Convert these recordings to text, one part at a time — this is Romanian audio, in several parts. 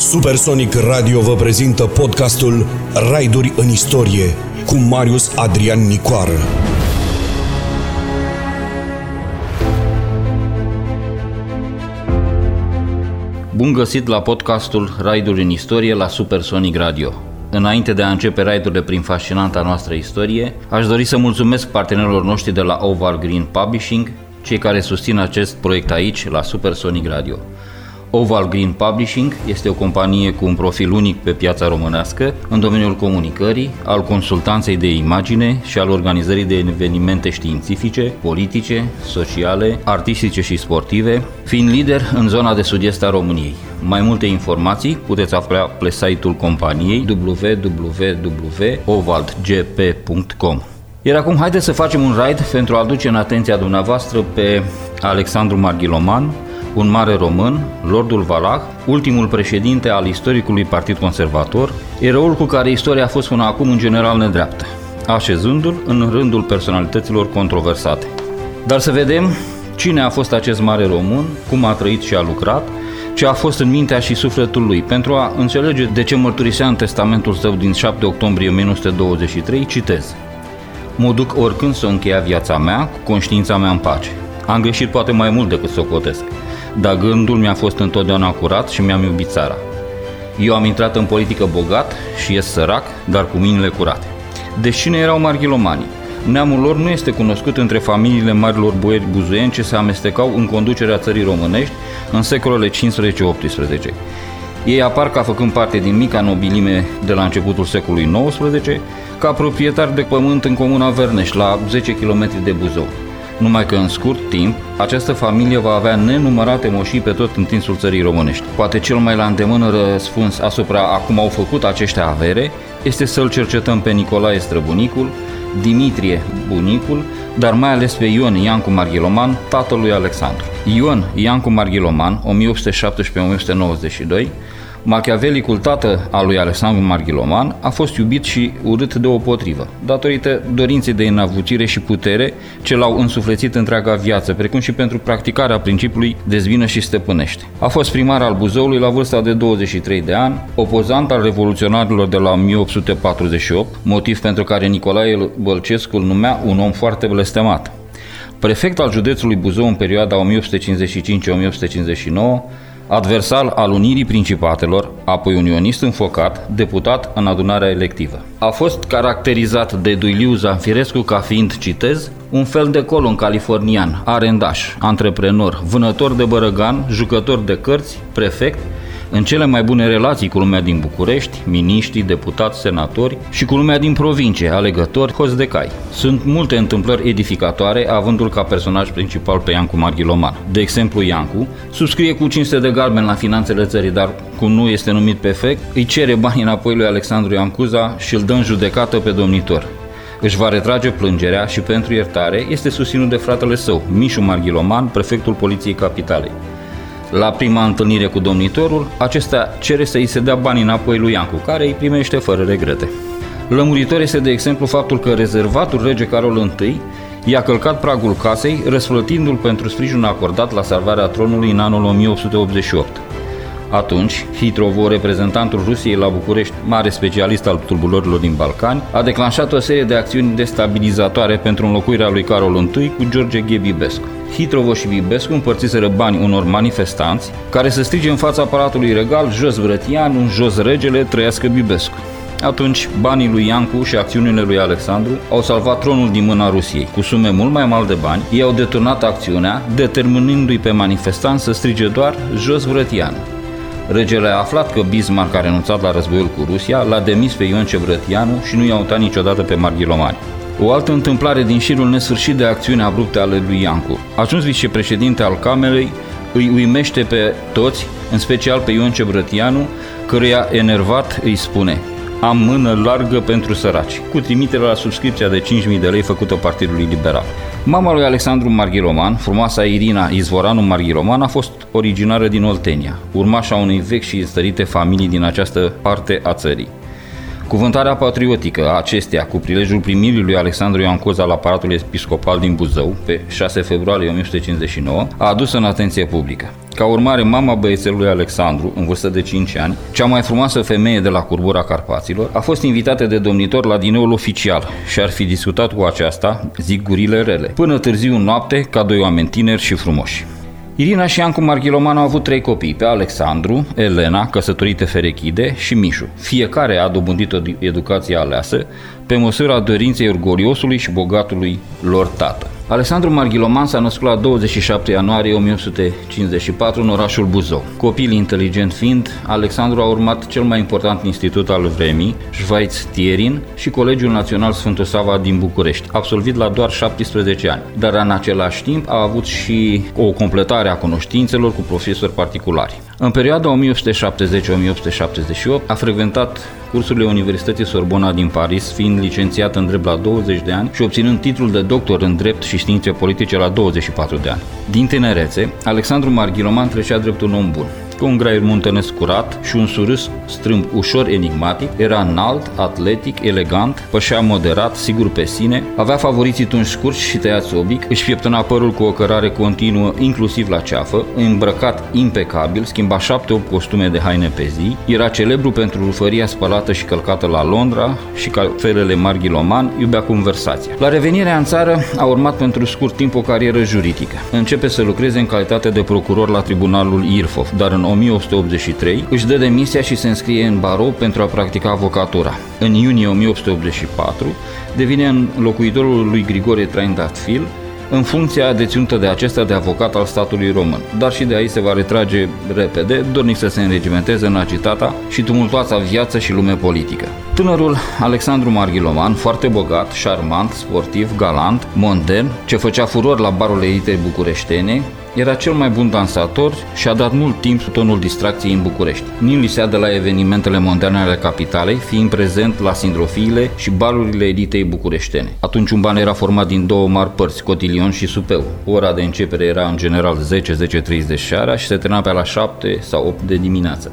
Supersonic Radio vă prezintă podcastul Raiduri în istorie cu Marius Adrian Nicoară. Bun găsit la podcastul Raiduri în istorie la Supersonic Radio. Înainte de a începe raidurile prin fascinanta noastră istorie, aș dori să mulțumesc partenerilor noștri de la Oval Green Publishing, cei care susțin acest proiect aici, la Supersonic Radio. Oval Green Publishing este o companie cu un profil unic pe piața românească în domeniul comunicării, al consultanței de imagine și al organizării de evenimente științifice, politice, sociale, artistice și sportive, fiind lider în zona de sud-est a României. Mai multe informații puteți afla pe site-ul companiei www.ovaldgp.com. Iar acum haideți să facem un ride pentru a aduce în atenția dumneavoastră pe Alexandru Marghiloman, un mare român, Lordul Valah, ultimul președinte al istoricului Partid Conservator, eroul cu care istoria a fost până acum în general nedreaptă, așezându-l în rândul personalităților controversate. Dar să vedem cine a fost acest mare român, cum a trăit și a lucrat, ce a fost în mintea și sufletul lui. Pentru a înțelege de ce mărturisea în testamentul său din 7 octombrie 1923, citez. Mă duc oricând să încheia viața mea cu conștiința mea în pace. Am greșit poate mai mult decât să o cotesc dar gândul mi-a fost întotdeauna curat și mi-am iubit țara. Eu am intrat în politică bogat și ies sărac, dar cu minile curate. Deci cine erau marghilomanii? Neamul lor nu este cunoscut între familiile marilor boieri buzuieni ce se amestecau în conducerea țării românești în secolele 15-18. Ei apar ca făcând parte din mica nobilime de la începutul secolului XIX, ca proprietari de pământ în comuna Verneș, la 10 km de Buzău numai că în scurt timp această familie va avea nenumărate moșii pe tot întinsul țării românești. Poate cel mai la îndemână răspuns asupra a cum au făcut aceștia avere este să-l cercetăm pe Nicolae Străbunicul, Dimitrie Bunicul, dar mai ales pe Ion Iancu Marghiloman, tatălui Alexandru. Ion Iancu Marghiloman, 1817-1992, Machiavelicul tată al lui Alexandru Marghiloman a fost iubit și urât de o potrivă, datorită dorinței de înavucire și putere ce l-au însuflețit întreaga viață, precum și pentru practicarea principiului dezvină și stăpânește. A fost primar al Buzăului la vârsta de 23 de ani, opozant al revoluționarilor de la 1848, motiv pentru care Nicolae Bălcescu îl numea un om foarte blestemat. Prefect al județului Buzău în perioada 1855-1859, adversar al Unirii Principatelor, apoi unionist înfocat, deputat în adunarea electivă. A fost caracterizat de Duiliu Zanfirescu ca fiind, citez, un fel de colon californian, arendaș, antreprenor, vânător de bărăgan, jucător de cărți, prefect, în cele mai bune relații cu lumea din București, miniștri, deputați, senatori și cu lumea din provincie, alegători, hoți de cai. Sunt multe întâmplări edificatoare, avându-l ca personaj principal pe Iancu Marghiloman. De exemplu, Iancu subscrie cu 500 de galben la finanțele țării, dar cum nu este numit perfect, îi cere bani înapoi lui Alexandru Iancuza și îl dă în judecată pe domnitor își va retrage plângerea și pentru iertare este susținut de fratele său, Mișu Marghiloman, prefectul Poliției Capitalei. La prima întâlnire cu domnitorul, acesta cere să îi se dea banii înapoi lui Iancu, care îi primește fără regrete. Lămuritor este de exemplu faptul că rezervatul rege Carol I i-a călcat pragul casei, răsplătindu-l pentru sprijinul acordat la salvarea tronului în anul 1888. Atunci, Hitrovo, reprezentantul Rusiei la București, mare specialist al tulburărilor din Balcani, a declanșat o serie de acțiuni destabilizatoare pentru înlocuirea lui Carol I cu George Ghebibescu. Hitrovo și Bibescu împărțiseră bani unor manifestanți care să strige în fața aparatului regal jos Vrătianu, jos regele, trăiască Bibescu. Atunci, banii lui Iancu și acțiunile lui Alexandru au salvat tronul din mâna Rusiei. Cu sume mult mai mari de bani, ei au deturnat acțiunea, determinându-i pe manifestanți să strige doar jos Vrătianu. Regele a aflat că Bismarck a renunțat la războiul cu Rusia, l-a demis pe Ion Cebrătianu și nu i-a uitat niciodată pe Marghilomani. O altă întâmplare din șirul nesfârșit de acțiuni abrupte ale lui Iancu. Ajuns vicepreședinte al Camerei, îi uimește pe toți, în special pe Ion Cebrătianu, căruia enervat îi spune am mână largă pentru săraci, cu trimitere la subscripția de 5.000 de lei făcută Partidului Liberal. Mama lui Alexandru Marghiroman, frumoasa Irina Izvoranu Marghiroman, a fost originară din Oltenia, urmașa unei vechi și stărite familii din această parte a țării. Cuvântarea patriotică a acesteia cu prilejul primirii lui Alexandru Ioan Coza la aparatul episcopal din Buzău pe 6 februarie 1959 a adus în atenție publică. Ca urmare, mama băiețelului Alexandru, în vârstă de 5 ani, cea mai frumoasă femeie de la Curbura Carpaților, a fost invitată de domnitor la dineul oficial și ar fi discutat cu aceasta, zic gurile rele, până târziu în noapte, ca doi oameni tineri și frumoși. Irina și Ancu Marghiloman au avut trei copii, pe Alexandru, Elena, căsătorită ferechide și Mișu. Fiecare a dobândit o educație aleasă pe măsura dorinței orgoliosului și bogatului lor tată. Alexandru Marghiloman s-a născut la 27 ianuarie 1854 în orașul Buzău. Copil inteligent fiind, Alexandru a urmat cel mai important institut al vremii, Schweiz-Tierin și Colegiul Național Sfântul Sava din București, absolvit la doar 17 ani, dar în același timp a avut și o completare a cunoștințelor cu profesori particulari. În perioada 1870-1878 a frecventat cursurile Universității Sorbona din Paris, fiind licențiat în drept la 20 de ani și obținând titlul de doctor în drept și științe politice la 24 de ani. Din tinerețe, Alexandru Marghiloman trecea drept un om bun cu un graier muntenesc curat și un surâs strâmb ușor enigmatic, era înalt, atletic, elegant, pășea moderat, sigur pe sine, avea favoriții tunși scurți și tăiați obic, își fieptăna părul cu o cărare continuă, inclusiv la ceafă, îmbrăcat impecabil, schimba șapte-opt costume de haine pe zi, era celebru pentru rufăria spălată și călcată la Londra și cafelele Marghiloman, iubea conversația. La revenirea în țară a urmat pentru scurt timp o carieră juridică. Începe să lucreze în calitate de procuror la tribunalul Irfov, dar în 1883 își dă demisia și se înscrie în barou pentru a practica avocatura. În iunie 1884 devine înlocuitorul lui Grigore Traindatfil în funcția deținută de acesta de avocat al statului român, dar și de aici se va retrage repede, dornic să se înregimenteze în agitata și tumultoasa viață și lume politică. Tânărul Alexandru Marghiloman, foarte bogat, șarmant, sportiv, galant, modern, ce făcea furor la barul elitei bucureștene, era cel mai bun dansator și a dat mult timp sub tonul distracției în București. Nin lisea de la evenimentele moderne ale capitalei, fiind prezent la sindrofiile și balurile elitei bucureștene. Atunci un ban era format din două mari părți, cotilion și supeu. Ora de începere era în general 10-10.30 seara și se termina pe la 7 sau 8 de dimineață.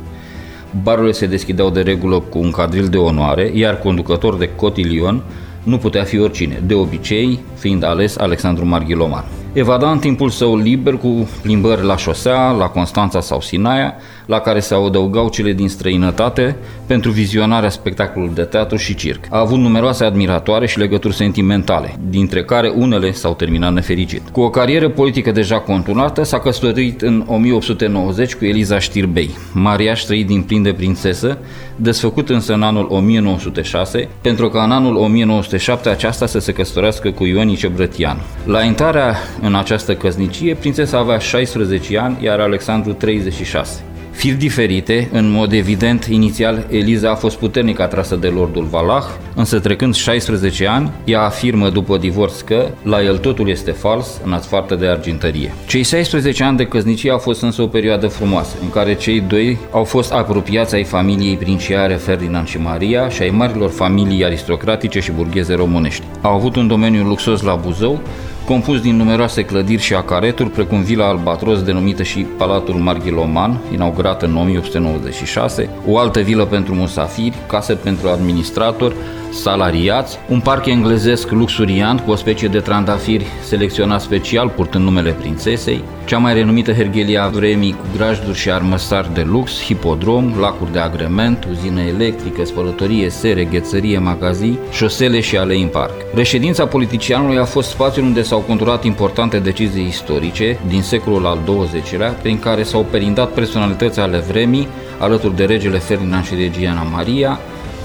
Barurile se deschideau de regulă cu un cadril de onoare, iar conducător de cotilion nu putea fi oricine, de obicei fiind ales Alexandru Marghiloman. Evada în timpul său liber cu plimbări la șosea, la Constanța sau Sinaia, la care se adăugau cele din străinătate pentru vizionarea spectacolului de teatru și circ. A avut numeroase admiratoare și legături sentimentale, dintre care unele s-au terminat nefericit. Cu o carieră politică deja conturnată, s-a căsătorit în 1890 cu Eliza Știrbei, mariaș trăit din plin de prințesă, desfăcut însă în anul 1906, pentru că în anul 1907 aceasta să se căsătorească cu Ionice Brătian. La intrarea în această căsnicie, prințesa avea 16 ani, iar Alexandru 36. Fir diferite, în mod evident, inițial Eliza a fost puternic atrasă de lordul Valah, însă trecând 16 ani, ea afirmă după divorț că la el totul este fals, în afară de argintărie. Cei 16 ani de căsnicie au fost însă o perioadă frumoasă, în care cei doi au fost apropiați ai familiei princiare Ferdinand și Maria și ai marilor familii aristocratice și burgheze românești. Au avut un domeniu luxos la Buzău, compus din numeroase clădiri și acareturi, precum Vila Albatros, denumită și Palatul Marghiloman, inaugurată în 1896, o altă vilă pentru musafiri, case pentru administratori, salariați, un parc englezesc luxuriant cu o specie de trandafiri selecționat special purtând numele prințesei, cea mai renumită herghelia vremii cu grajduri și armăsari de lux, hipodrom, lacuri de agrement, uzină electrică, spălătorie, sere, ghețărie, magazii, șosele și alei în parc. Reședința politicianului a fost spațiul unde s-au conturat importante decizii istorice din secolul al XX-lea, prin care s-au perindat personalități ale vremii, alături de regele Ferdinand și regiana Maria,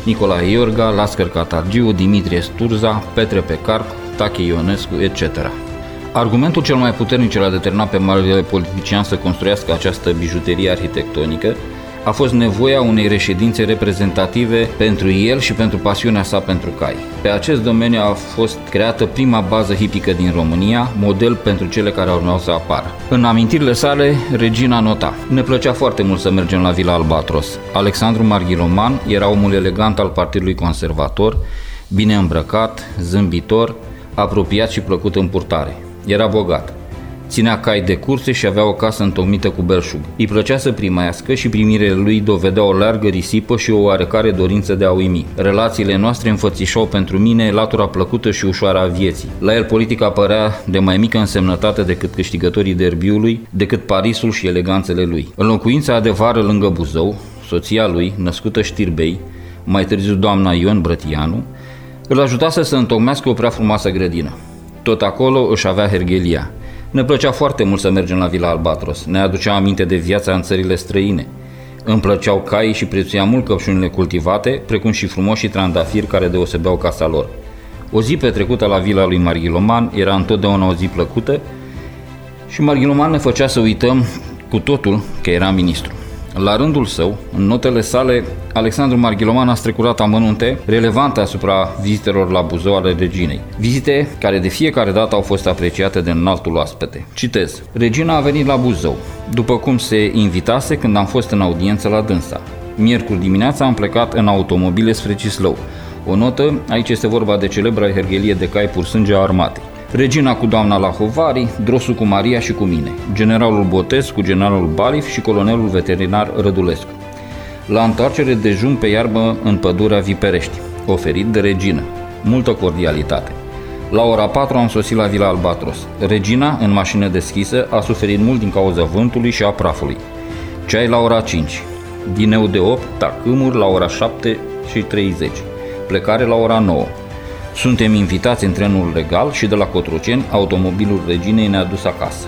Nicolae Iorga, Lascăr Catargiu, Dimitrie Sturza, Petre Pecarp, Tache Ionescu, etc. Argumentul cel mai puternic ce l-a determinat pe marele politician să construiască această bijuterie arhitectonică a fost nevoia unei reședințe reprezentative pentru el și pentru pasiunea sa pentru cai. Pe acest domeniu a fost creată prima bază hipică din România, model pentru cele care urmau să apară. În amintirile sale, Regina nota. Ne plăcea foarte mult să mergem la Vila Albatros. Alexandru Marghiloman era omul elegant al Partidului Conservator, bine îmbrăcat, zâmbitor, apropiat și plăcut în purtare. Era bogat ținea cai de curse și avea o casă întocmită cu belșug. Îi plăcea să primească și primirele lui dovedea o largă risipă și o oarecare dorință de a uimi. Relațiile noastre înfățișau pentru mine latura plăcută și ușoară a vieții. La el politica părea de mai mică însemnătate decât câștigătorii derbiului, decât Parisul și eleganțele lui. În locuința adevără lângă Buzău, soția lui, născută Știrbei, mai târziu doamna Ion Brătianu, îl ajuta să se întocmească o prea frumoasă grădină. Tot acolo își avea hergelia. Ne plăcea foarte mult să mergem la Vila Albatros. Ne aducea aminte de viața în țările străine. Îmi plăceau caii și prețuia mult căpșunile cultivate, precum și frumoșii trandafiri care deosebeau casa lor. O zi petrecută la vila lui Marghiloman era întotdeauna o zi plăcută și Marghiloman ne făcea să uităm cu totul că era ministru. La rândul său, în notele sale, Alexandru Marghiloman a strecurat amănunte relevante asupra vizitelor la Buzău ale reginei. Vizite care de fiecare dată au fost apreciate de înaltul oaspete. Citez. Regina a venit la Buzău, după cum se invitase când am fost în audiență la dânsa. Miercuri dimineața am plecat în automobile spre Cislău. O notă, aici este vorba de celebra hergelie de cai pur sânge a armatei. Regina cu doamna Lahovari, Drosu cu Maria și cu mine, generalul Botez cu generalul Balif și colonelul veterinar Rădulescu. La întoarcere dejun pe iarbă în pădurea Viperești, oferit de regină. Multă cordialitate. La ora 4 am sosit la Vila Albatros. Regina, în mașină deschisă, a suferit mult din cauza vântului și a prafului. Ceai la ora 5. Dineu de 8, tacâmuri la ora 7 și 30. Plecare la ora 9. Suntem invitați în trenul legal și de la Cotroceni, automobilul reginei ne-a dus acasă.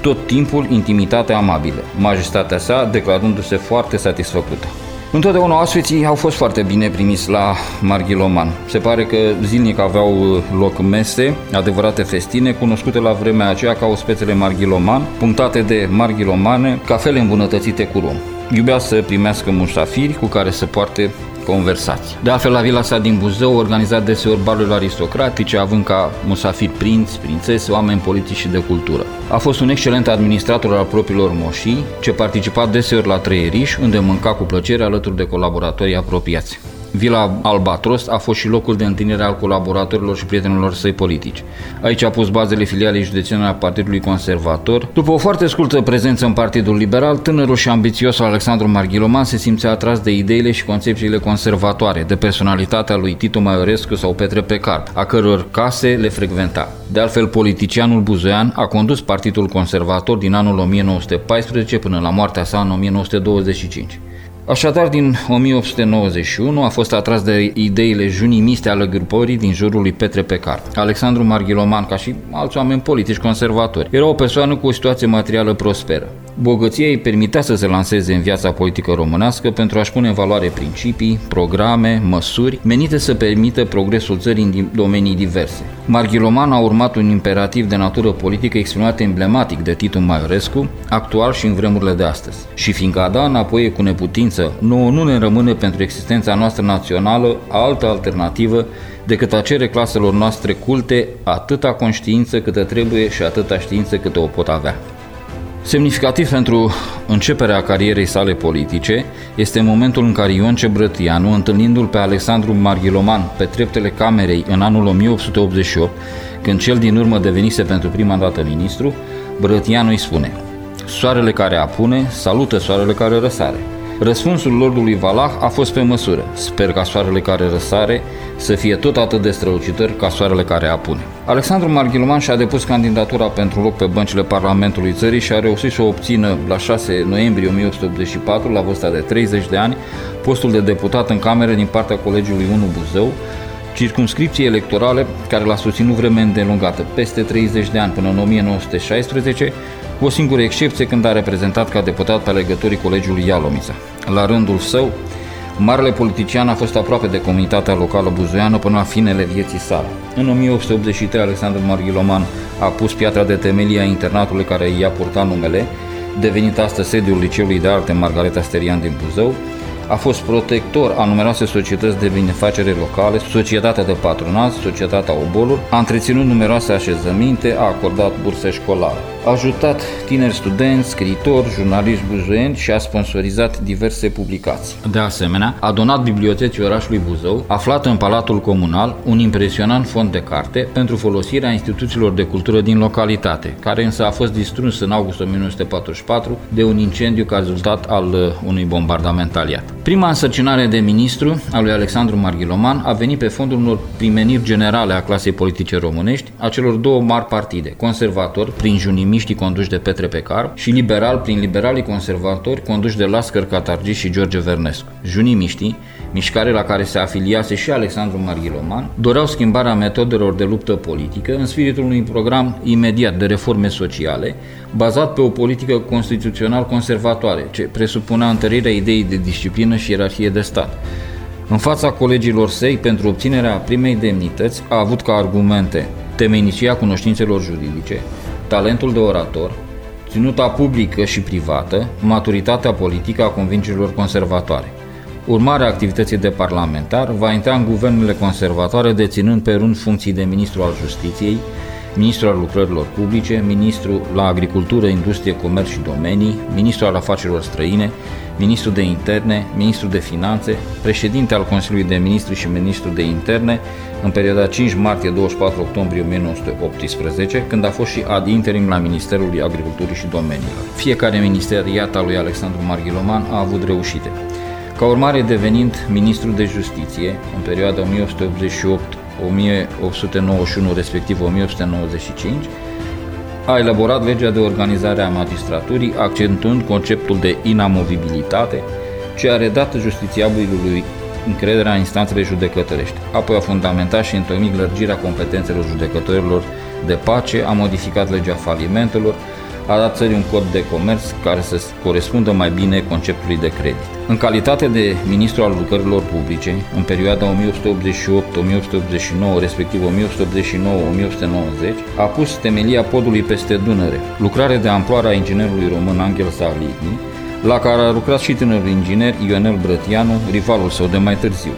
Tot timpul intimitate amabilă, majestatea sa declarându-se foarte satisfăcută. Întotdeauna oaspeții au fost foarte bine primiți la Marghiloman. Se pare că zilnic aveau loc mese, adevărate festine, cunoscute la vremea aceea ca ospețele Marghiloman, punctate de Marghilomane, cafele îmbunătățite cu rom. Iubea să primească musafiri cu care să poarte conversații. De altfel, la vila sa din Buzău organizat deseori balurile aristocratice, având ca musafiri prinți, prințese, oameni politici și de cultură. A fost un excelent administrator al propriilor moșii, ce participa deseori la trăieriș, unde mânca cu plăcere alături de colaboratorii apropiați. Vila Albatros a fost și locul de întâlnire al colaboratorilor și prietenilor săi politici. Aici a pus bazele filialei județene a Partidului Conservator. După o foarte scurtă prezență în Partidul Liberal, tânărul și ambițios Alexandru Marghiloman se simțea atras de ideile și concepțiile conservatoare, de personalitatea lui Tito Maiorescu sau Petre Pecar, a căror case le frecventa. De altfel, politicianul buzoian a condus Partidul Conservator din anul 1914 până la moartea sa în 1925. Așadar, din 1891 a fost atras de ideile junimiste ale grupării din jurul lui Petre Pecar. Alexandru Marghiloman, ca și alți oameni politici conservatori, era o persoană cu o situație materială prosperă. Bogăția îi permitea să se lanseze în viața politică românească pentru a-și pune în valoare principii, programe, măsuri menite să permită progresul țării în domenii diverse. Marghiloman a urmat un imperativ de natură politică exprimat emblematic de Titu Maiorescu, actual și în vremurile de astăzi. Și fiindcă a da înapoi cu neputință, nouă nu ne rămâne pentru existența noastră națională altă alternativă decât a cere claselor noastre culte atâta conștiință câtă trebuie și atâta știință câtă o pot avea. Semnificativ pentru începerea carierei sale politice este momentul în care Ion Cebrătianu, întâlnindu-l pe Alexandru Marghiloman pe treptele Camerei în anul 1888, când cel din urmă devenise pentru prima dată ministru, Brătianu îi spune Soarele care apune, salută soarele care răsare. Răspunsul lordului Valah a fost pe măsură. Sper ca soarele care răsare să fie tot atât de strălucitor ca soarele care apune. Alexandru Marghiloman și-a depus candidatura pentru loc pe băncile Parlamentului țării și a reușit să o obțină la 6 noiembrie 1884, la vârsta de 30 de ani, postul de deputat în cameră din partea Colegiului 1 Buzău, circumscripții electorale care l-a susținut vreme îndelungată, peste 30 de ani până în 1916, cu o singură excepție când a reprezentat ca deputat pe alegătorii Colegiului Ialomița. La rândul său, Marele politician a fost aproape de comunitatea locală buzoiană până la finele vieții sale. În 1883, Alexandru Marghiloman a pus piatra de temelie a internatului care i-a purtat numele, devenit astăzi sediul Liceului de Arte Margareta Sterian din Buzău, a fost protector a numeroase societăți de binefacere locale, Societatea de Patronat, Societatea Oboluri, a întreținut numeroase așezăminte, a acordat burse școlare. Ajutat tineri studenți, scriitori, jurnaliști buzoieni și a sponsorizat diverse publicații. De asemenea, a donat bibliotecii orașului Buzău, aflată în Palatul Comunal, un impresionant fond de carte pentru folosirea instituțiilor de cultură din localitate, care însă a fost distrus în august 1944 de un incendiu ca rezultat al uh, unui bombardament aliat. Prima însărcinare de ministru a lui Alexandru Marghiloman a venit pe fondul unor primeniri generale a clasei politice românești, a celor două mari partide, conservatori prin junimiștii conduși de Petre Pecar și liberal prin liberalii conservatori conduși de Lascăr Catargi și George Vernescu. Junimiștii, mișcare la care se afiliase și Alexandru Marghiloman, doreau schimbarea metodelor de luptă politică în spiritul unui program imediat de reforme sociale, bazat pe o politică constituțional conservatoare, ce presupunea întărirea ideii de disciplină și ierarhie de stat. În fața colegilor săi, pentru obținerea primei demnități, a avut ca argumente temeinicia cunoștințelor juridice, talentul de orator, ținuta publică și privată, maturitatea politică a convingerilor conservatoare. Urmarea activității de parlamentar va intra în guvernele conservatoare deținând pe rând funcții de ministru al justiției, ministru al lucrărilor publice, ministru la agricultură, industrie, comerț și domenii, ministru al afacerilor străine, ministru de interne, ministru de finanțe, președinte al Consiliului de Ministri și ministru de interne în perioada 5 martie-24 octombrie 1918, când a fost și ad interim la Ministerul Agriculturii și Domeniilor. Fiecare ministeriat al lui Alexandru Marghiloman a avut reușite. Ca urmare devenind ministru de justiție în perioada 1888 1891, respectiv 1895, a elaborat legea de organizare a magistraturii, accentuând conceptul de inamovibilitate, ce a redat justițiabilului încrederea în instanțele judecătorești. Apoi a fundamentat și întocmit lărgirea competențelor judecătorilor de pace, a modificat legea falimentelor, a dat țării un cod de comerț care să corespundă mai bine conceptului de credit. În calitate de ministru al lucrărilor publice, în perioada 1888-1889, respectiv 1889-1890, a pus temelia podului peste Dunăre, lucrare de amploare a inginerului român Angel Saligny, la care a lucrat și tânărul inginer Ionel Brătianu, rivalul său de mai târziu.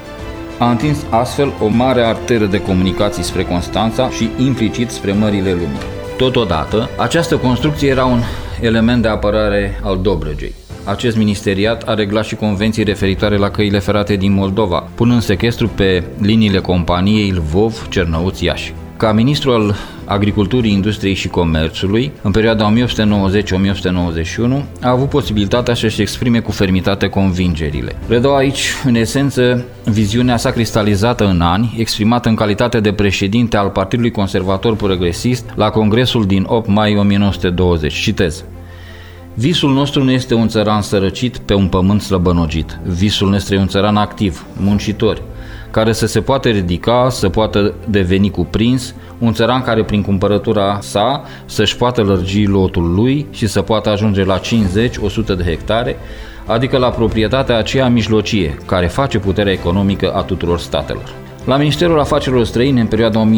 A întins astfel o mare arteră de comunicații spre Constanța și implicit spre mările lumii. Totodată, această construcție era un element de apărare al Dobrogei. Acest ministeriat a reglat și convenții referitoare la căile ferate din Moldova, punând sequestru pe liniile companiei Lvov, Cernăuț, Iași. Ca ministru al Agriculturii, Industriei și Comerțului, în perioada 1890-1891, a avut posibilitatea să-și exprime cu fermitate convingerile. Redau aici, în esență, viziunea sa cristalizată în ani, exprimată în calitate de președinte al Partidului Conservator Progresist la Congresul din 8 mai 1920. Citez. Visul nostru nu este un țăran sărăcit pe un pământ slăbănogit. Visul nostru e un țăran activ, muncitor, care să se poate ridica, să poată deveni cuprins, un țăran care prin cumpărătura sa să-și poată lărgi lotul lui și să poată ajunge la 50-100 de hectare, adică la proprietatea aceea mijlocie, care face puterea economică a tuturor statelor. La Ministerul Afacerilor Străine, în perioada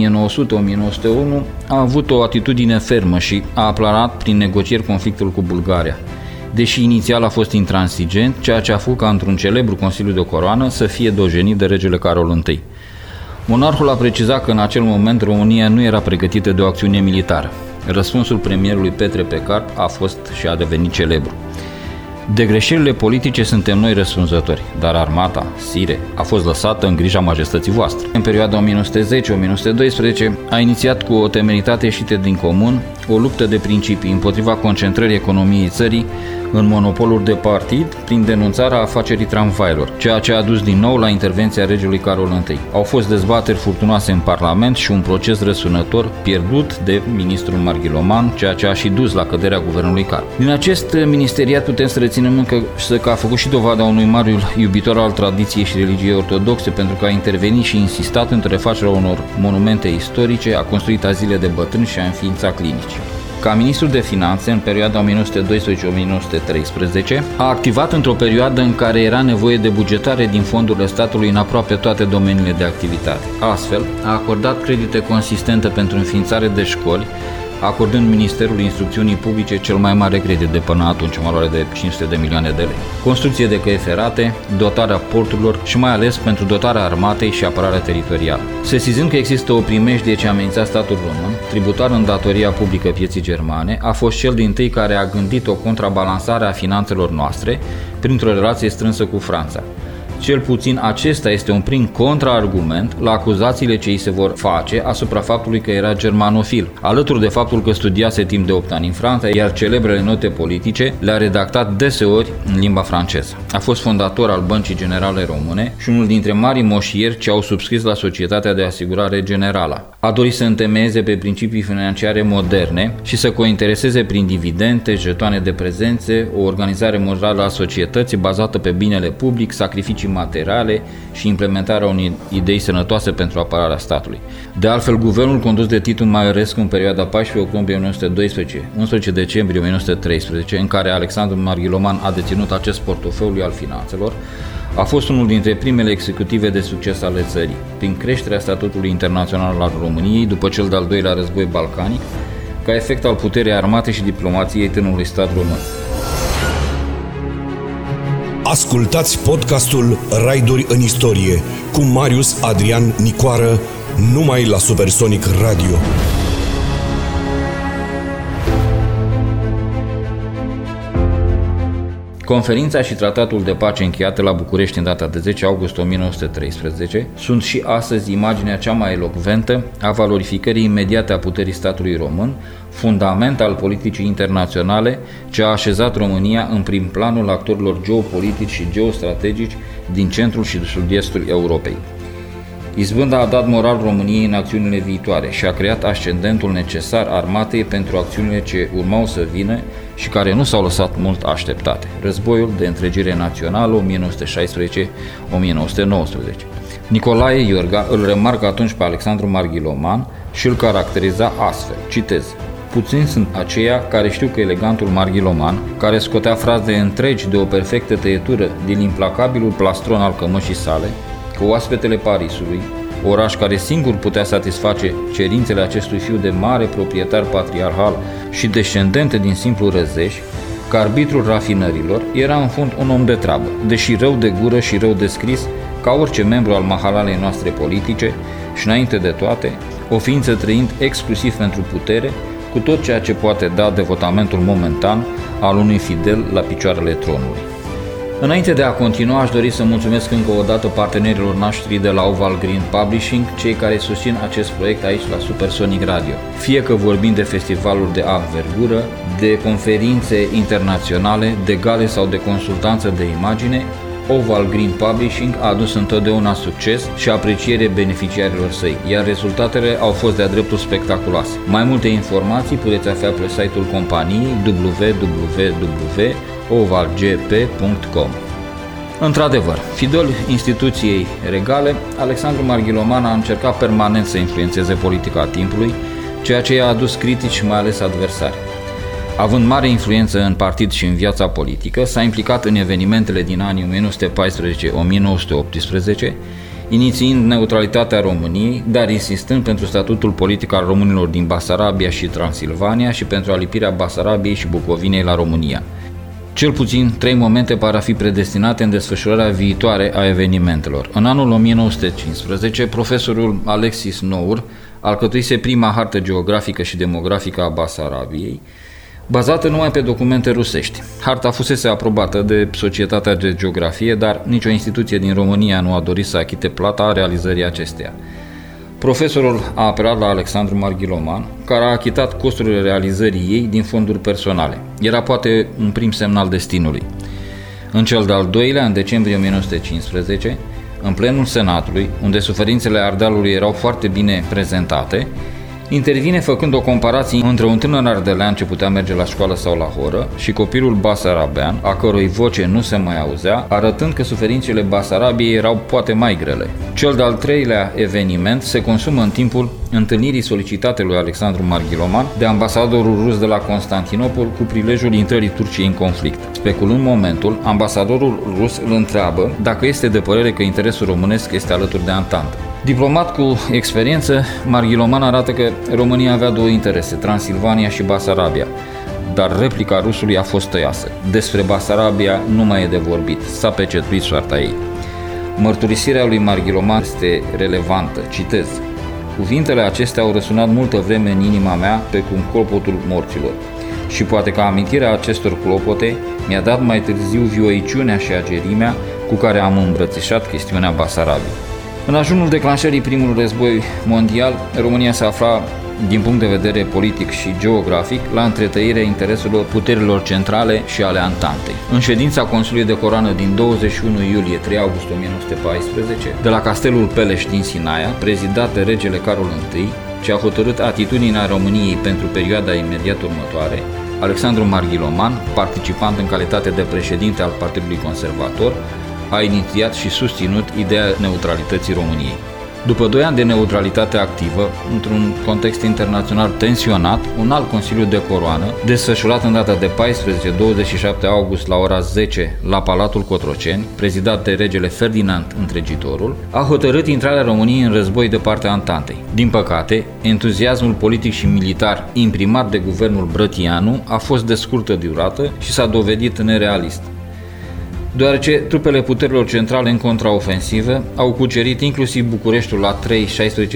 1900-1901, a avut o atitudine fermă și a aplarat prin negocieri conflictul cu Bulgaria deși inițial a fost intransigent, ceea ce a făcut ca într-un celebru Consiliu de Coroană să fie dojenit de regele Carol I. Monarhul a precizat că în acel moment România nu era pregătită de o acțiune militară. Răspunsul premierului Petre Pecart a fost și a devenit celebru. De greșelile politice suntem noi răspunzători, dar armata, Sire, a fost lăsată în grija majestății voastre. În perioada 1910-1912 a inițiat cu o temeritate ieșită din comun o luptă de principii împotriva concentrării economiei țării în monopoluri de partid prin denunțarea afacerii tramvailor, ceea ce a dus din nou la intervenția regelui Carol I. Au fost dezbateri furtunoase în Parlament și un proces răsunător pierdut de ministrul Marghiloman, ceea ce a și dus la căderea guvernului Carol. Din acest ministeriat putem să reținem încă că a făcut și dovada unui mare iubitor al tradiției și religiei ortodoxe pentru că a intervenit și insistat în refacerea unor monumente istorice, a construit azile de bătrâni și a înființat clinici. Ca ministru de finanțe, în perioada 1912-1913, a activat într-o perioadă în care era nevoie de bugetare din fondurile statului în aproape toate domeniile de activitate. Astfel, a acordat credite consistente pentru înființare de școli, acordând Ministerul Instrucțiunii Publice cel mai mare credit de până atunci, în valoare de 500 de milioane de lei. Construcție de căi ferate, dotarea porturilor și mai ales pentru dotarea armatei și apărarea teritorială. Sesizând că există o primejdie ce amenința statul român, tributar în datoria publică pieții germane, a fost cel din tâi care a gândit o contrabalansare a finanțelor noastre printr-o relație strânsă cu Franța. Cel puțin acesta este un prim contraargument la acuzațiile ce îi se vor face asupra faptului că era germanofil, alături de faptul că studiase timp de 8 ani în Franța, iar celebrele note politice le-a redactat deseori în limba franceză. A fost fondator al Băncii Generale Române și unul dintre marii moșieri ce au subscris la Societatea de Asigurare Generală. A dorit să întemeieze pe principii financiare moderne și să cointereseze prin dividende, jetoane de prezențe, o organizare morală a societății bazată pe binele public, sacrificii materiale și implementarea unei idei sănătoase pentru apărarea statului. De altfel, guvernul condus de Titu Maiorescu în perioada 14 octombrie 1912, 11 decembrie 1913, în care Alexandru Marghiloman a deținut acest portofoliu al finanțelor, a fost unul dintre primele executive de succes ale țării, prin creșterea statutului internațional al României după cel de-al doilea război balcanic, ca efect al puterii armate și diplomației tânărului stat român. Ascultați podcastul Raiduri în istorie cu Marius Adrian Nicoară numai la Supersonic Radio. Conferința și tratatul de pace încheiate la București în data de 10 august 1913 sunt și astăzi imaginea cea mai elocventă a valorificării imediate a puterii statului român, fundament al politicii internaționale ce a așezat România în prim planul actorilor geopolitici și geostrategici din centrul și sud-estul Europei. Izbânda a dat moral României în acțiunile viitoare și a creat ascendentul necesar armatei pentru acțiunile ce urmau să vină și care nu s-au lăsat mult așteptate. Războiul de întregire națională 1916-1919. Nicolae Iorga îl remarcă atunci pe Alexandru Marghiloman și îl caracteriza astfel, citez, Puțini sunt aceia care știu că elegantul Marghiloman, care scotea fraze întregi de o perfectă tăietură din implacabilul plastron al cămășii sale, că oaspetele Parisului, oraș care singur putea satisface cerințele acestui fiu de mare proprietar patriarhal și descendente din simplu răzeș, că arbitrul rafinărilor era în fond un om de treabă, deși rău de gură și rău de scris, ca orice membru al mahalalei noastre politice și înainte de toate, o ființă trăind exclusiv pentru putere, cu tot ceea ce poate da devotamentul momentan al unui fidel la picioarele tronului. Înainte de a continua, aș dori să mulțumesc încă o dată partenerilor noștri de la Oval Green Publishing, cei care susțin acest proiect aici la Supersonic Radio. Fie că vorbim de festivaluri de anvergură, de conferințe internaționale, de gale sau de consultanță de imagine, Oval Green Publishing a adus întotdeauna succes și apreciere beneficiarilor săi, iar rezultatele au fost de-a dreptul spectaculoase. Mai multe informații puteți afla pe site-ul companiei www.ovalgp.com. Într-adevăr, fidel instituției regale, Alexandru Marghiloman a încercat permanent să influențeze politica timpului, ceea ce i-a adus critici și mai ales adversari. Având mare influență în partid și în viața politică, s-a implicat în evenimentele din anii 1914-1918, inițiind neutralitatea României, dar insistând pentru statutul politic al românilor din Basarabia și Transilvania și pentru alipirea Basarabiei și Bucovinei la România. Cel puțin trei momente par a fi predestinate în desfășurarea viitoare a evenimentelor. În anul 1915, profesorul Alexis Nour alcătuise prima hartă geografică și demografică a Basarabiei, bazată numai pe documente rusești. Harta fusese aprobată de Societatea de Geografie, dar nicio instituție din România nu a dorit să achite plata a realizării acesteia. Profesorul a apelat la Alexandru Marghiloman, care a achitat costurile realizării ei din fonduri personale. Era poate un prim semn al destinului. În cel de-al doilea, în decembrie 1915, în plenul Senatului, unde suferințele Ardealului erau foarte bine prezentate, intervine făcând o comparație între un tânăr ardelean ce putea merge la școală sau la horă și copilul basarabean, a cărui voce nu se mai auzea, arătând că suferințele Basarabiei erau poate mai grele. Cel de-al treilea eveniment se consumă în timpul întâlnirii solicitate lui Alexandru Marghiloman de ambasadorul rus de la Constantinopol cu prilejul intrării Turciei în conflict. Speculând momentul, ambasadorul rus îl întreabă dacă este de părere că interesul românesc este alături de Antantă. Diplomat cu experiență, Marghiloman arată că România avea două interese, Transilvania și Basarabia, dar replica rusului a fost tăiasă. Despre Basarabia nu mai e de vorbit, s-a pecetuit soarta ei. Mărturisirea lui Marghiloman este relevantă, citez. Cuvintele acestea au răsunat multă vreme în inima mea pe cum clopotul morților. Și poate că amintirea acestor clopote mi-a dat mai târziu vioiciunea și agerimea cu care am îmbrățișat chestiunea Basarabiei. În ajunul declanșării primului război mondial, România se afla din punct de vedere politic și geografic, la întretăirea intereselor puterilor centrale și ale Antantei. În ședința Consiliului de Coroană din 21 iulie 3 august 1914, de la Castelul Peleș din Sinaia, prezidat de regele Carol I, ce a hotărât atitudinea României pentru perioada imediat următoare, Alexandru Marghiloman, participant în calitate de președinte al Partidului Conservator, a inițiat și susținut ideea neutralității României. După doi ani de neutralitate activă, într-un context internațional tensionat, un alt Consiliu de Coroană, desfășurat în data de 14-27 august la ora 10 la Palatul Cotroceni, prezidat de regele Ferdinand Întregitorul, a hotărât intrarea României în război de partea Antantei. Din păcate, entuziasmul politic și militar imprimat de guvernul Brătianu a fost de scurtă durată și s-a dovedit nerealist deoarece trupele puterilor centrale în contraofensivă au cucerit inclusiv Bucureștiul la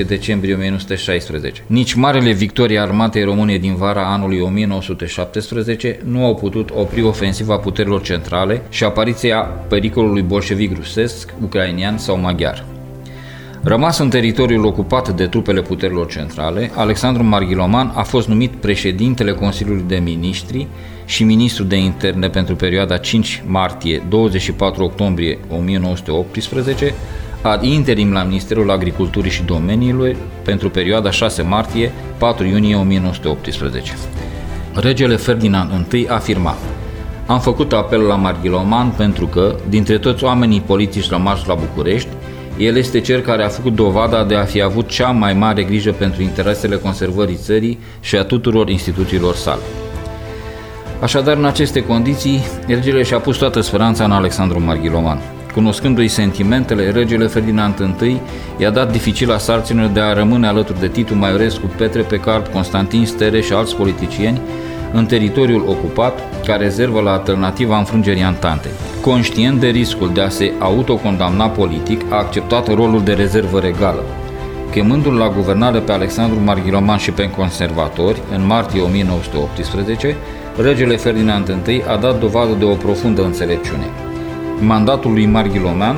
3-16 decembrie 1916. Nici marele victorii armatei române din vara anului 1917 nu au putut opri ofensiva puterilor centrale și apariția pericolului bolșevic rusesc, ucrainian sau maghiar. Rămas în teritoriul ocupat de trupele puterilor centrale, Alexandru Marghiloman a fost numit președintele Consiliului de Ministri și ministru de interne pentru perioada 5 martie-24 octombrie 1918, ad interim la Ministerul Agriculturii și Domeniilor pentru perioada 6 martie-4 iunie 1918. Regele Ferdinand I afirma Am făcut apel la Marghiloman pentru că, dintre toți oamenii politici rămași la București, el este cel care a făcut dovada de a fi avut cea mai mare grijă pentru interesele conservării țării și a tuturor instituțiilor sale. Așadar, în aceste condiții, regele și-a pus toată speranța în Alexandru Marghiloman. Cunoscându-i sentimentele, regele Ferdinand I i-a dat dificila sarcină de a rămâne alături de Titu Maiorescu, Petre Pecard, Constantin Stere și alți politicieni în teritoriul ocupat, ca rezervă la alternativa înfrângerii Antantei. Conștient de riscul de a se autocondamna politic, a acceptat rolul de rezervă regală. Chemându-l la guvernare pe Alexandru Marghiloman și pe conservatori, în martie 1918, regele Ferdinand I a dat dovadă de o profundă înțelepciune. Mandatul lui Marghiloman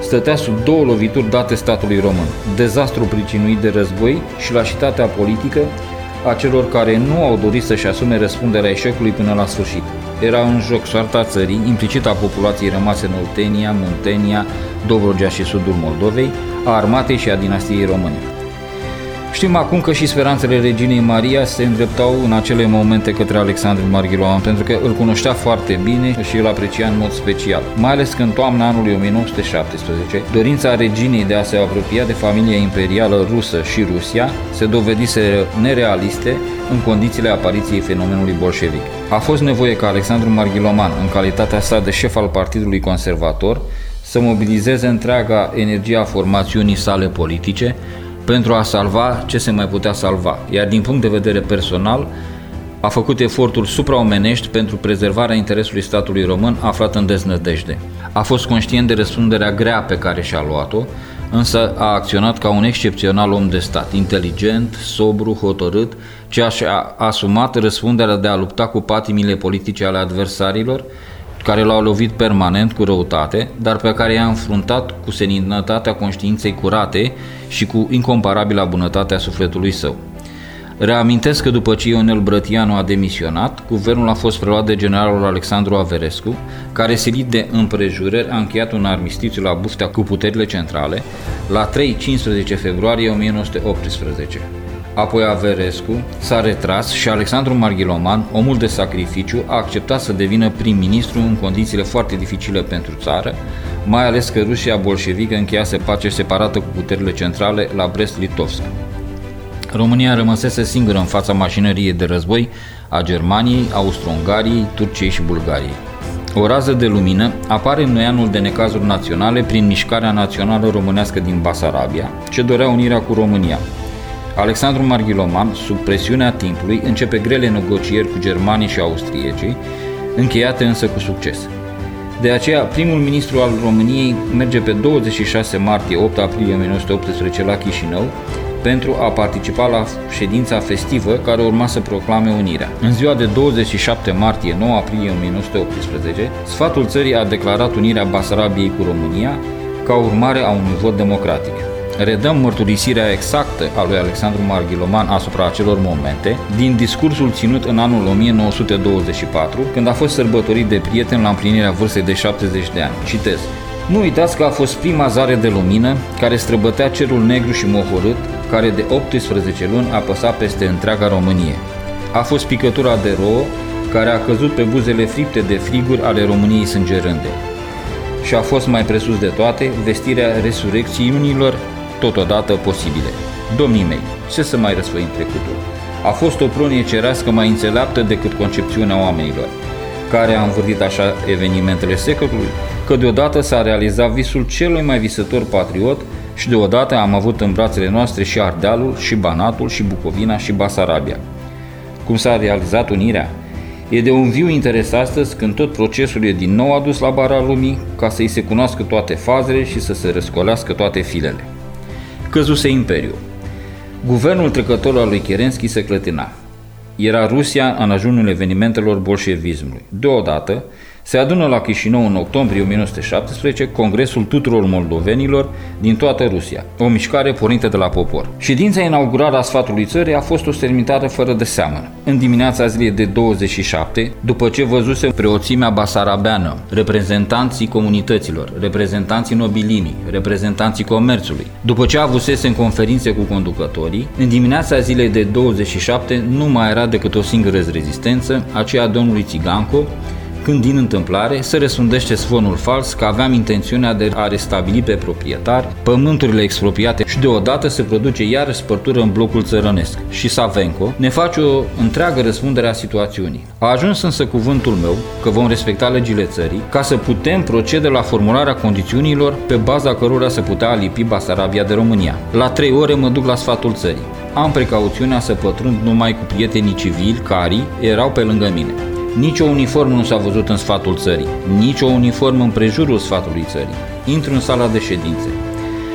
stătea sub două lovituri date statului român, dezastru pricinuit de război și lașitatea politică a celor care nu au dorit să-și asume răspunderea eșecului până la sfârșit. Era în joc soarta țării, implicit a populației rămase în Oltenia, Muntenia, Dobrogea și sudul Moldovei, a armatei și a dinastiei române. Știm acum că și speranțele reginei Maria se îndreptau în acele momente către Alexandru Marghiloan, pentru că îl cunoștea foarte bine și îl aprecia în mod special. Mai ales că în toamna anului 1917, dorința reginei de a se apropia de familia imperială rusă și Rusia se dovedise nerealiste în condițiile apariției fenomenului bolșevic. A fost nevoie ca Alexandru Marghiloman, în calitatea sa de șef al Partidului Conservator, să mobilizeze întreaga energie a formațiunii sale politice pentru a salva ce se mai putea salva. Iar din punct de vedere personal, a făcut eforturi supraomenești pentru prezervarea interesului statului român aflat în deznădejde. A fost conștient de răspunderea grea pe care și-a luat-o, însă a acționat ca un excepțional om de stat, inteligent, sobru, hotărât, ce și-a asumat răspunderea de a lupta cu patimile politice ale adversarilor care l-au lovit permanent cu răutate, dar pe care i-a înfruntat cu seninătatea conștiinței curate și cu incomparabila bunătate a sufletului său. Reamintesc că după ce Ionel Brătianu a demisionat, guvernul a fost preluat de generalul Alexandru Averescu, care, silit de împrejurări, a încheiat un armistițiu la Buftea cu puterile centrale la 3-15 februarie 1918. Apoi Averescu s-a retras și Alexandru Marghiloman, omul de sacrificiu, a acceptat să devină prim-ministru în condițiile foarte dificile pentru țară, mai ales că Rusia bolșevică încheiase pace separată cu puterile centrale la Brest-Litovsk. România rămăsese singură în fața mașinăriei de război a Germaniei, Austro-Ungariei, Turciei și Bulgariei. O rază de lumină apare în noianul de necazuri naționale prin mișcarea națională românească din Basarabia, ce dorea unirea cu România. Alexandru Marghiloman, sub presiunea timpului, începe grele negocieri cu germanii și austriecii, încheiate însă cu succes. De aceea, primul ministru al României merge pe 26 martie 8 aprilie 1918 la Chișinău pentru a participa la ședința festivă care urma să proclame unirea. În ziua de 27 martie 9 aprilie 1918, sfatul țării a declarat unirea Basarabiei cu România ca urmare a unui vot democratic redăm mărturisirea exactă a lui Alexandru Marghiloman asupra acelor momente din discursul ținut în anul 1924, când a fost sărbătorit de prieten la împlinirea vârstei de 70 de ani. Citez. Nu uitați că a fost prima zare de lumină care străbătea cerul negru și mohorât, care de 18 luni apăsa peste întreaga Românie. A fost picătura de rouă care a căzut pe buzele fripte de friguri ale României sângerânde. Și a fost mai presus de toate vestirea resurecțiunilor totodată posibile. Domnii mei, ce să mai răsfăim trecutul? A fost o pronie cerească mai înțeleaptă decât concepțiunea oamenilor, care a învârtit așa evenimentele secolului, că deodată s-a realizat visul celui mai visător patriot și deodată am avut în brațele noastre și Ardealul, și Banatul, și Bucovina, și Basarabia. Cum s-a realizat unirea? E de un viu interes astăzi când tot procesul e din nou adus la bara lumii ca să-i se cunoască toate fazele și să se răscolească toate filele căzuse imperiul. Guvernul trecător al lui Kerensky se clătina. Era Rusia în ajunul evenimentelor bolșevismului. Deodată, se adună la Chișinău în octombrie 1917 Congresul tuturor moldovenilor din toată Rusia, o mișcare pornită de la popor. Ședința inaugurală a sfatului țării a fost o stermitare fără de seamă. În dimineața zilei de 27, după ce văzuse preoțimea basarabeană, reprezentanții comunităților, reprezentanții nobilimii, reprezentanții comerțului, după ce avusese în conferințe cu conducătorii, în dimineața zilei de 27 nu mai era decât o singură rezistență, aceea domnului Țiganco, când din întâmplare se răsundește zvonul fals că aveam intențiunea de a restabili pe proprietar pământurile expropriate și deodată se produce iar spărtură în blocul țărănesc și Savenco ne face o întreagă răspundere a situațiunii. A ajuns însă cuvântul meu că vom respecta legile țării ca să putem procede la formularea condițiunilor pe baza cărora se putea alipi Basarabia de România. La trei ore mă duc la sfatul țării. Am precauțiunea să pătrund numai cu prietenii civili care erau pe lângă mine. Nici o uniformă nu s-a văzut în sfatul țării, nici o uniformă în prejurul sfatului țării. Intru în sala de ședințe.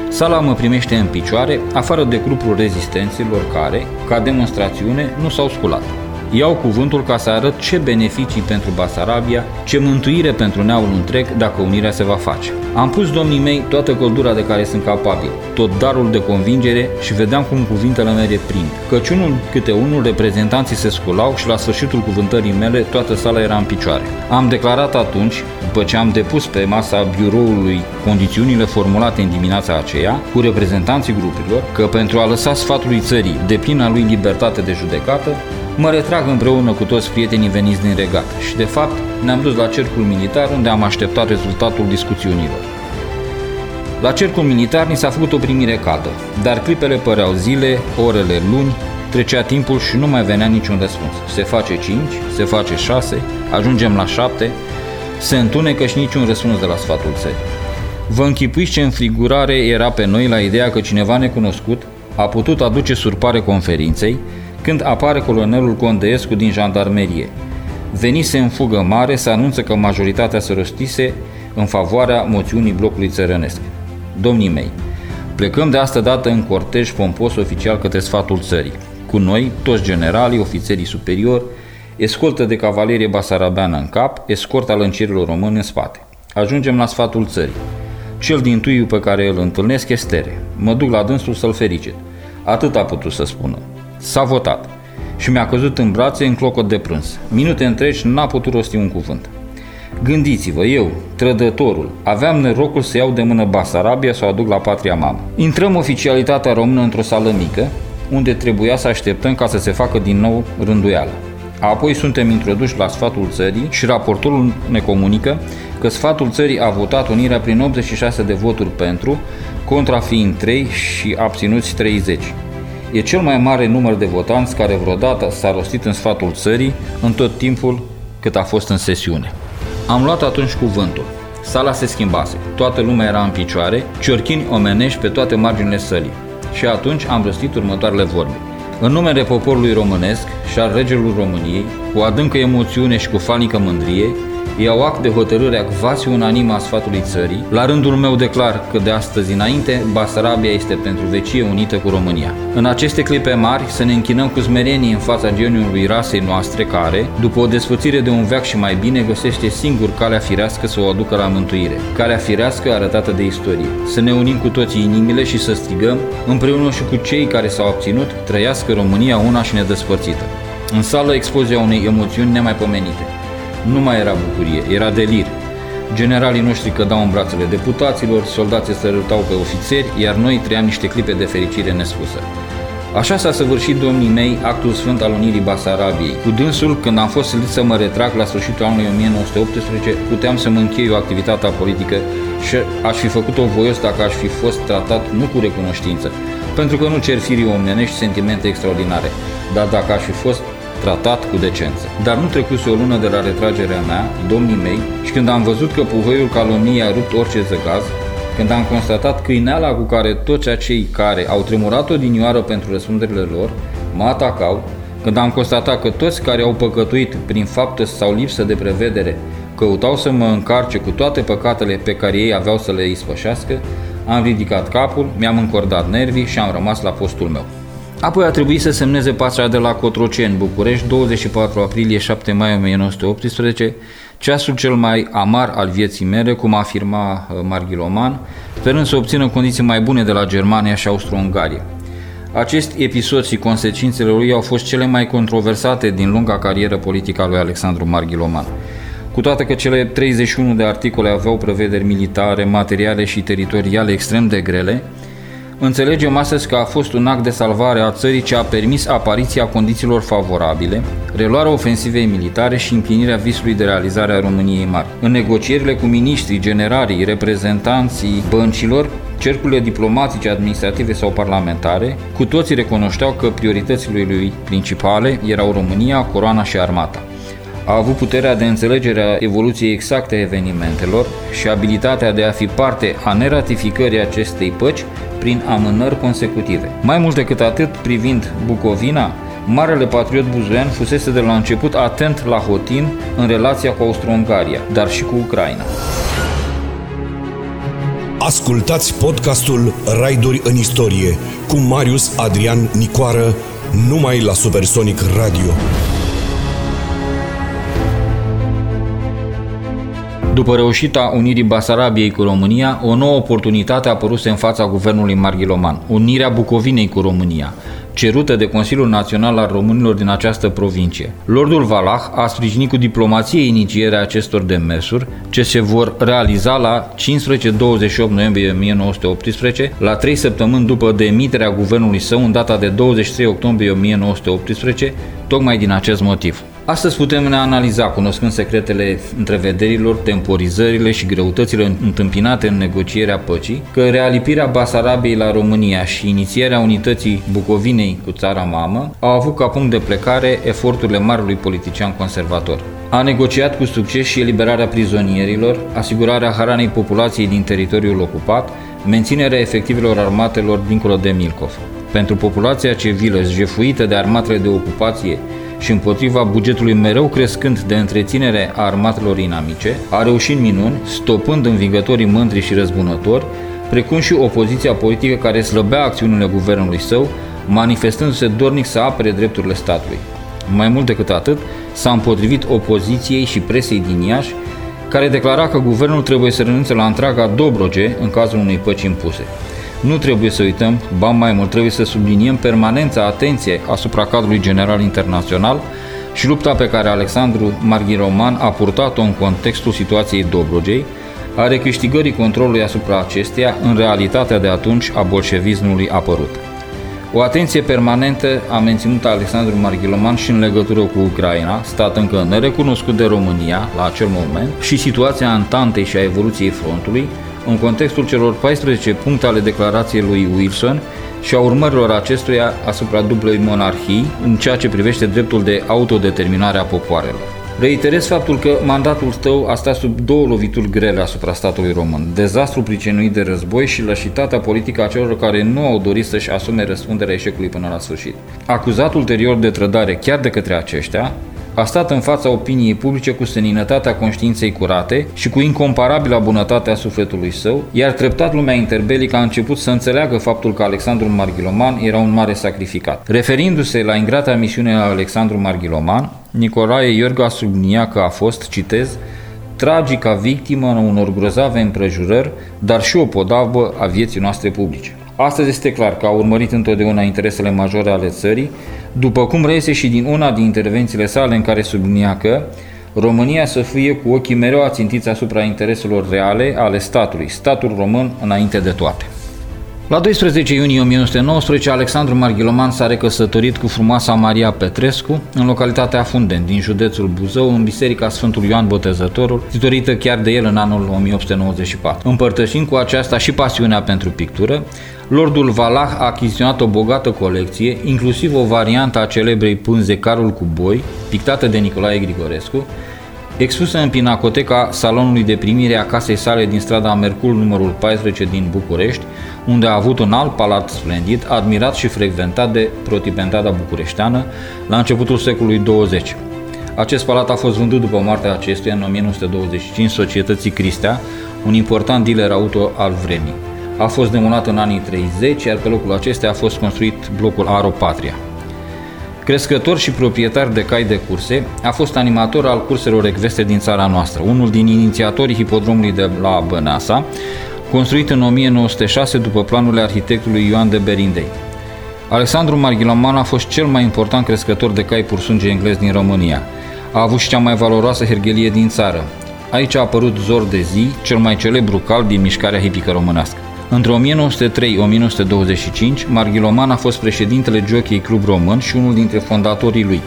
Sala mă primește în picioare, afară de grupul rezistenților care, ca demonstrațiune, nu s-au sculat iau cuvântul ca să arăt ce beneficii pentru Basarabia, ce mântuire pentru neamul întreg dacă unirea se va face. Am pus domnii mei toată căldura de care sunt capabil, tot darul de convingere și vedeam cum cuvintele mele prind. Căci unul câte unul reprezentanții se sculau și la sfârșitul cuvântării mele toată sala era în picioare. Am declarat atunci, după ce am depus pe masa biroului condițiunile formulate în dimineața aceea, cu reprezentanții grupurilor, că pentru a lăsa sfatului țării de plină lui libertate de judecată, Mă retrag împreună cu toți prietenii veniți din regat și, de fapt, ne-am dus la cercul militar unde am așteptat rezultatul discuțiunilor. La cercul militar ni s-a făcut o primire caldă, dar clipele păreau zile, orele luni, trecea timpul și nu mai venea niciun răspuns. Se face 5, se face 6, ajungem la 7, se întunecă și niciun răspuns de la sfatul țării. Vă închipuiți ce înfrigurare era pe noi la ideea că cineva necunoscut a putut aduce surpare conferinței când apare colonelul Condeescu din jandarmerie. Venise în fugă mare să anunță că majoritatea se rostise în favoarea moțiunii blocului țărănesc. Domnii mei, plecăm de asta dată în cortej pompos oficial către sfatul țării. Cu noi, toți generalii, ofițerii superiori, escoltă de cavalerie basarabeană în cap, escort al lăncierilor români în spate. Ajungem la sfatul țării. Cel din tuiu pe care îl întâlnesc este Tere. Mă duc la dânsul să-l fericit. Atât a putut să spună. S-a votat și mi-a căzut în brațe în clocot de prânz. Minute întregi n-a putut rosti un cuvânt. Gândiți-vă, eu, trădătorul, aveam norocul să iau de mână Basarabia să o aduc la patria mamă. Intrăm oficialitatea română într-o sală mică, unde trebuia să așteptăm ca să se facă din nou rânduială. Apoi suntem introduși la sfatul țării și raportorul ne comunică că sfatul țării a votat unirea prin 86 de voturi pentru, contra fiind 3 și abținuți 30. E cel mai mare număr de votanți care vreodată s-a rostit în sfatul țării în tot timpul cât a fost în sesiune. Am luat atunci cuvântul. Sala se schimbase, toată lumea era în picioare, ciorchini omenești pe toate marginile sălii. Și atunci am răstit următoarele vorbe. În numele poporului românesc și al regelui României, cu adâncă emoțiune și cu fanică mândrie, iau act de hotărârea quasi unanim a sfatului țării. La rândul meu declar că de astăzi înainte Basarabia este pentru vecie unită cu România. În aceste clipe mari să ne închinăm cu smerenie în fața geniului rasei noastre care, după o desfățire de un veac și mai bine, găsește singur calea firească să o aducă la mântuire. Calea firească arătată de istorie. Să ne unim cu toții inimile și să strigăm, împreună și cu cei care s-au obținut, trăiască România una și nedespărțită. În sală expozia unei emoțiuni nemaipomenite. Nu mai era bucurie, era delir. Generalii noștri cădau în brațele deputaților, soldații se râtau pe ofițeri, iar noi trăiam niște clipe de fericire nespusă. Așa s-a săvârșit domnii mei actul sfânt al unirii Basarabiei. Cu dânsul, când am fost silit să mă retrag la sfârșitul anului 1918, puteam să mă închei o activitatea politică și aș fi făcut-o voios dacă aș fi fost tratat nu cu recunoștință, pentru că nu cer firii omenești sentimente extraordinare, dar dacă aș fi fost tratat cu decență. Dar nu trecuse o lună de la retragerea mea, domnii mei, și când am văzut că puhoiul calomniei a rupt orice zăgaz, când am constatat câineala cu care toți acei care au tremurat odinioară pentru răspunderile lor mă atacau, când am constatat că toți care au păcătuit prin faptă sau lipsă de prevedere căutau să mă încarce cu toate păcatele pe care ei aveau să le ispășească, am ridicat capul, mi-am încordat nervii și am rămas la postul meu. Apoi a trebuit să semneze patra de la Cotroceni, București, 24 aprilie 7 mai 1918, ceasul cel mai amar al vieții mele, cum afirma uh, Marghiloman, sperând să obțină condiții mai bune de la Germania și Austro-Ungaria. Acest episod și consecințele lui au fost cele mai controversate din lunga carieră politică a lui Alexandru Marghiloman. Cu toate că cele 31 de articole aveau prevederi militare, materiale și teritoriale extrem de grele, Înțelegem astăzi că a fost un act de salvare a țării ce a permis apariția condițiilor favorabile, reluarea ofensivei militare și împlinirea visului de realizare a României mari. În negocierile cu miniștrii, generarii, reprezentanții băncilor, cercurile diplomatice, administrative sau parlamentare, cu toții recunoșteau că prioritățile lui principale erau România, coroana și armata a avut puterea de înțelegere a evoluției exacte a evenimentelor și abilitatea de a fi parte a neratificării acestei păci prin amânări consecutive. Mai mult decât atât, privind Bucovina, Marele patriot buzoian fusese de la început atent la Hotin în relația cu Austro-Ungaria, dar și cu Ucraina. Ascultați podcastul Raiduri în istorie cu Marius Adrian Nicoară numai la Supersonic Radio. După reușita unirii Basarabiei cu România, o nouă oportunitate a apărut în fața guvernului Marghiloman, unirea Bucovinei cu România, cerută de Consiliul Național al Românilor din această provincie. Lordul Valah a sprijinit cu diplomație inițierea acestor demersuri, ce se vor realiza la 15-28 noiembrie 1918, la trei săptămâni după demiterea guvernului său în data de 23 octombrie 1918, tocmai din acest motiv. Astăzi putem ne analiza, cunoscând secretele întrevederilor, temporizările și greutățile întâmpinate în negocierea păcii, că realipirea Basarabiei la România și inițierea unității Bucovinei cu țara mamă au avut ca punct de plecare eforturile marului politician conservator. A negociat cu succes și eliberarea prizonierilor, asigurarea hranei populației din teritoriul ocupat, menținerea efectivelor armatelor dincolo de Milcov. Pentru populația civilă jefuită de armatele de ocupație și împotriva bugetului mereu crescând de întreținere a armatelor inamice, a reușit minuni, stopând învingătorii mândri și răzbunători, precum și opoziția politică care slăbea acțiunile guvernului său, manifestându-se dornic să apere drepturile statului. Mai mult decât atât, s-a împotrivit opoziției și presei din Iași, care declara că guvernul trebuie să renunțe la întreaga Dobroge în cazul unei păci impuse. Nu trebuie să uităm, ba mai mult, trebuie să subliniem permanența atenției asupra cadrului general internațional și lupta pe care Alexandru Marghiroman a purtat-o în contextul situației Dobrogei, a recâștigării controlului asupra acesteia în realitatea de atunci a bolșevismului apărut. O atenție permanentă a menținut Alexandru Marghiloman și în legătură cu Ucraina, stat încă nerecunoscut de România la acel moment, și situația Antantei și a evoluției frontului, în contextul celor 14 puncte ale declarației lui Wilson și a urmărilor acestuia asupra dublei monarhii în ceea ce privește dreptul de autodeterminare a popoarelor. Reiterez faptul că mandatul tău a stat sub două lovituri grele asupra statului român. Dezastru pricinuit de război și lășitatea politică a celor care nu au dorit să-și asume răspunderea eșecului până la sfârșit. Acuzat ulterior de trădare chiar de către aceștia, a stat în fața opiniei publice cu seninătatea conștiinței curate și cu incomparabila bunătate a sufletului său, iar treptat lumea interbelică a început să înțeleagă faptul că Alexandru Marghiloman era un mare sacrificat. Referindu-se la ingrata misiune a Alexandru Marghiloman, Nicolae Iorga sublinia că a fost, citez, tragica victimă în unor grozave împrejurări, dar și o podavă a vieții noastre publice. Astăzi este clar că a urmărit întotdeauna interesele majore ale țării, după cum reiese și din una din intervențiile sale în care sublinia că România să fie cu ochii mereu ațintiți asupra intereselor reale ale statului, statul român înainte de toate. La 12 iunie 1919, Alexandru Marghiloman s-a recăsătorit cu frumoasa Maria Petrescu în localitatea Funden, din județul Buzău, în biserica Sfântul Ioan Botezătorul, titorită chiar de el în anul 1894. Împărtășind cu aceasta și pasiunea pentru pictură, Lordul Valah a achiziționat o bogată colecție, inclusiv o variantă a celebrei pânze Carul cu boi, pictată de Nicolae Grigorescu, expusă în pinacoteca salonului de primire a casei sale din strada Mercul numărul 14 din București, unde a avut un alt palat splendid, admirat și frecventat de protipentada bucureșteană la începutul secolului 20. Acest palat a fost vândut după moartea acestuia în 1925 societății Cristea, un important dealer auto al vremii. A fost demolat în anii 30, iar pe locul acestea a fost construit blocul Aropatria. Crescător și proprietar de cai de curse, a fost animator al curselor ecvestre din țara noastră, unul din inițiatorii hipodromului de la Băneasa, construit în 1906 după planurile arhitectului Ioan de Berindei. Alexandru Marghiloman a fost cel mai important crescător de cai pursunge englez din România. A avut și cea mai valoroasă hergelie din țară. Aici a apărut Zor de zi, cel mai celebru cal din mișcarea hipică românească. Între 1903-1925, Marghiloman a fost președintele Jockey Club Român și unul dintre fondatorii lui.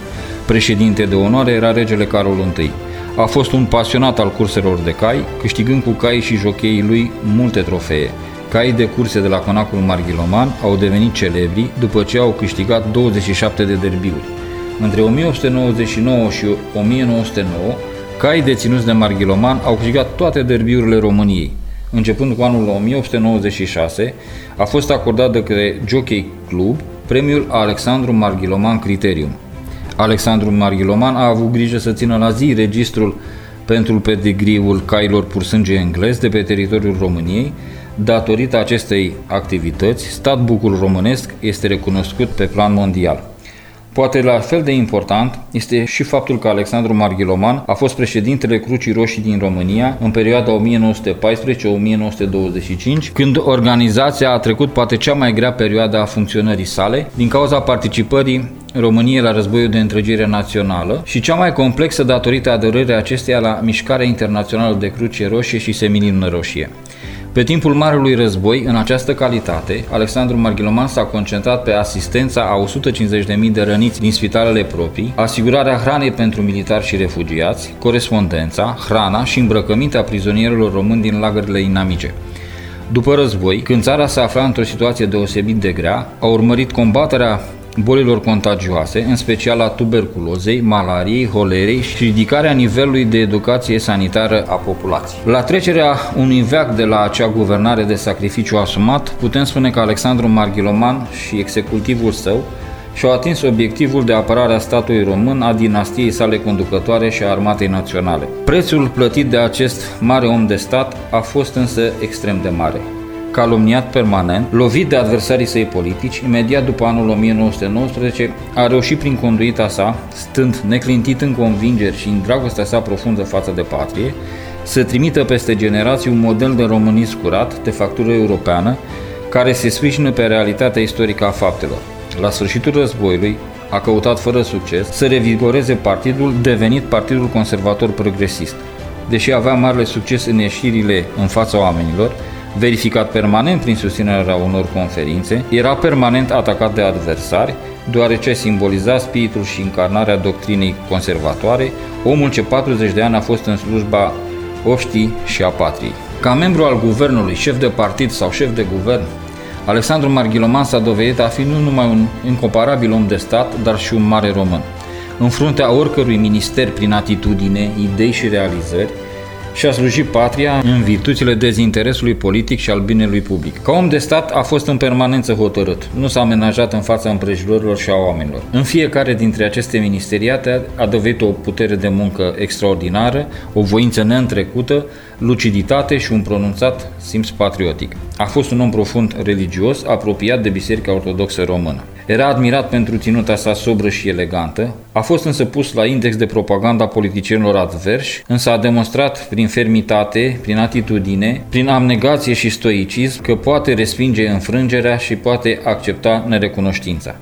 Președinte de onoare era regele Carol I. A fost un pasionat al curselor de cai, câștigând cu cai și jocheii lui multe trofee. Caii de curse de la conacul Marghiloman au devenit celebri după ce au câștigat 27 de derbiuri. Între 1899 și 1909, cai deținuți de Marghiloman au câștigat toate derbiurile României. Începând cu anul 1896, a fost acordat de către Jockey Club premiul Alexandru Marghiloman Criterium. Alexandru Marghiloman a avut grijă să țină la zi registrul pentru pedigriul cailor pursânge englez de pe teritoriul României. Datorită acestei activități, stat bucul românesc este recunoscut pe plan mondial. Poate la fel de important este și faptul că Alexandru Marghiloman a fost președintele Crucii Roșii din România în perioada 1914-1925, când organizația a trecut poate cea mai grea perioadă a funcționării sale din cauza participării României la războiul de întregire națională și cea mai complexă datorită aderării acesteia la mișcarea internațională de Cruce Roșie și Semilină Roșie. Pe timpul Marelui Război, în această calitate, Alexandru Marghiloman s-a concentrat pe asistența a 150.000 de răniți din spitalele proprii, asigurarea hranei pentru militari și refugiați, corespondența, hrana și îmbrăcămintea prizonierilor români din lagările inamice. După război, când țara se afla într-o situație deosebit de grea, a urmărit combaterea bolilor contagioase, în special a tuberculozei, malariei, holerei și ridicarea nivelului de educație sanitară a populației. La trecerea unui veac de la acea guvernare de sacrificiu asumat, putem spune că Alexandru Marghiloman și executivul său și-au atins obiectivul de apărare a statului român, a dinastiei sale conducătoare și a armatei naționale. Prețul plătit de acest mare om de stat a fost însă extrem de mare calomniat permanent, lovit de adversarii săi politici, imediat după anul 1919 a reușit prin conduita sa, stând neclintit în convingeri și în dragostea sa profundă față de patrie, să trimită peste generații un model de românism curat, de factură europeană, care se sprijină pe realitatea istorică a faptelor. La sfârșitul războiului, a căutat fără succes să revigoreze partidul devenit Partidul Conservator Progresist. Deși avea marele succes în ieșirile în fața oamenilor, verificat permanent prin susținerea unor conferințe, era permanent atacat de adversari, deoarece simboliza spiritul și încarnarea doctrinei conservatoare, omul ce 40 de ani a fost în slujba oștii și a patriei. Ca membru al guvernului, șef de partid sau șef de guvern, Alexandru Marghiloman s-a dovedit a fi nu numai un incomparabil om de stat, dar și un mare român. în fruntea oricărui minister prin atitudine, idei și realizări, și a slujit patria în virtuțile dezinteresului politic și al binelui public. Ca om de stat a fost în permanență hotărât, nu s-a amenajat în fața împrejurilor și a oamenilor. În fiecare dintre aceste ministeriate a dovedit o putere de muncă extraordinară, o voință neîntrecută, luciditate și un pronunțat simț patriotic. A fost un om profund religios, apropiat de Biserica Ortodoxă Română. Era admirat pentru ținuta sa sobră și elegantă, a fost însă pus la index de propaganda politicienilor adversi, însă a demonstrat prin fermitate, prin atitudine, prin abnegație și stoicism că poate respinge înfrângerea și poate accepta nerecunoștința.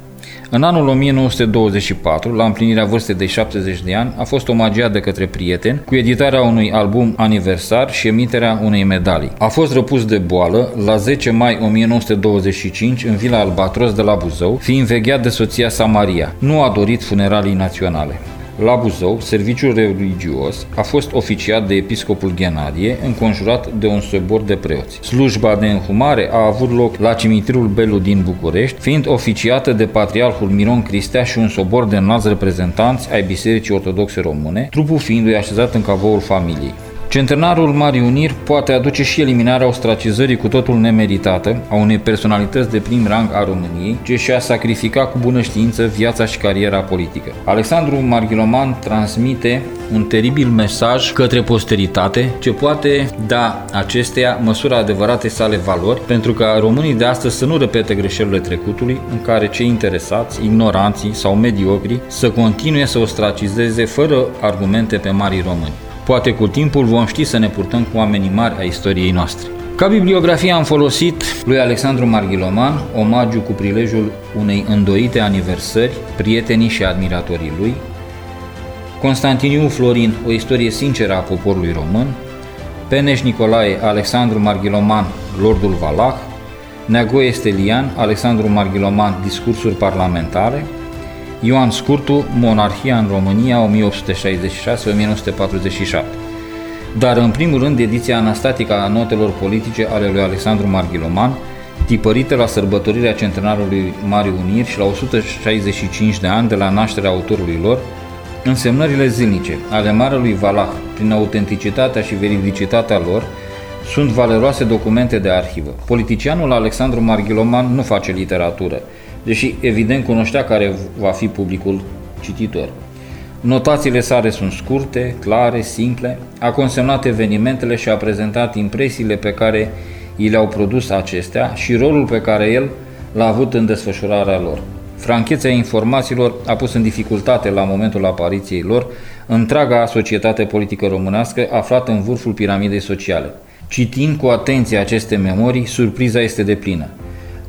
În anul 1924, la împlinirea vârstei de 70 de ani, a fost omagiat de către prieteni cu editarea unui album aniversar și emiterea unei medalii. A fost răpus de boală la 10 mai 1925 în Vila Albatros de la Buzău, fiind vegheat de soția sa Maria. Nu a dorit funeralii naționale. La Buzău, serviciul religios a fost oficiat de episcopul Ghenadie, înconjurat de un sobor de preoți. Slujba de înhumare a avut loc la cimitirul Belu din București, fiind oficiată de patriarhul Miron Cristea și un sobor de înalți reprezentanți ai Bisericii Ortodoxe Române, trupul fiindu-i așezat în cavoul familiei. Centenarul Marii Uniri poate aduce și eliminarea ostracizării cu totul nemeritată a unei personalități de prim rang a României, ce și-a sacrificat cu bună știință viața și cariera politică. Alexandru Marghiloman transmite un teribil mesaj către posteritate ce poate da acesteia măsura adevărate sale valori pentru ca românii de astăzi să nu repete greșelile trecutului în care cei interesați, ignoranții sau mediocri să continue să ostracizeze fără argumente pe marii români. Poate cu timpul vom ști să ne purtăm cu oamenii mari a istoriei noastre. Ca bibliografie am folosit lui Alexandru Marghiloman omagiu cu prilejul unei îndoite aniversări, prietenii și admiratorii lui, Constantiniu Florin, o istorie sinceră a poporului român, Peneș Nicolae, Alexandru Marghiloman, Lordul Valah, Neagoe Stelian, Alexandru Marghiloman, Discursuri parlamentare, Ioan Scurtu, Monarhia în România 1866-1947. Dar în primul rând ediția anastatică a notelor politice ale lui Alexandru Marghiloman, tipărită la sărbătorirea centenarului Mari Uniri și la 165 de ani de la nașterea autorului lor, însemnările zilnice ale Marelui Valah, prin autenticitatea și veridicitatea lor, sunt valeroase documente de arhivă. Politicianul Alexandru Marghiloman nu face literatură, deși evident cunoștea care va fi publicul cititor. Notațiile sale sunt scurte, clare, simple, a consemnat evenimentele și a prezentat impresiile pe care i le-au produs acestea și rolul pe care el l-a avut în desfășurarea lor. Franchețea informațiilor a pus în dificultate la momentul apariției lor întreaga societate politică românească aflată în vârful piramidei sociale. Citind cu atenție aceste memorii, surpriza este deplină.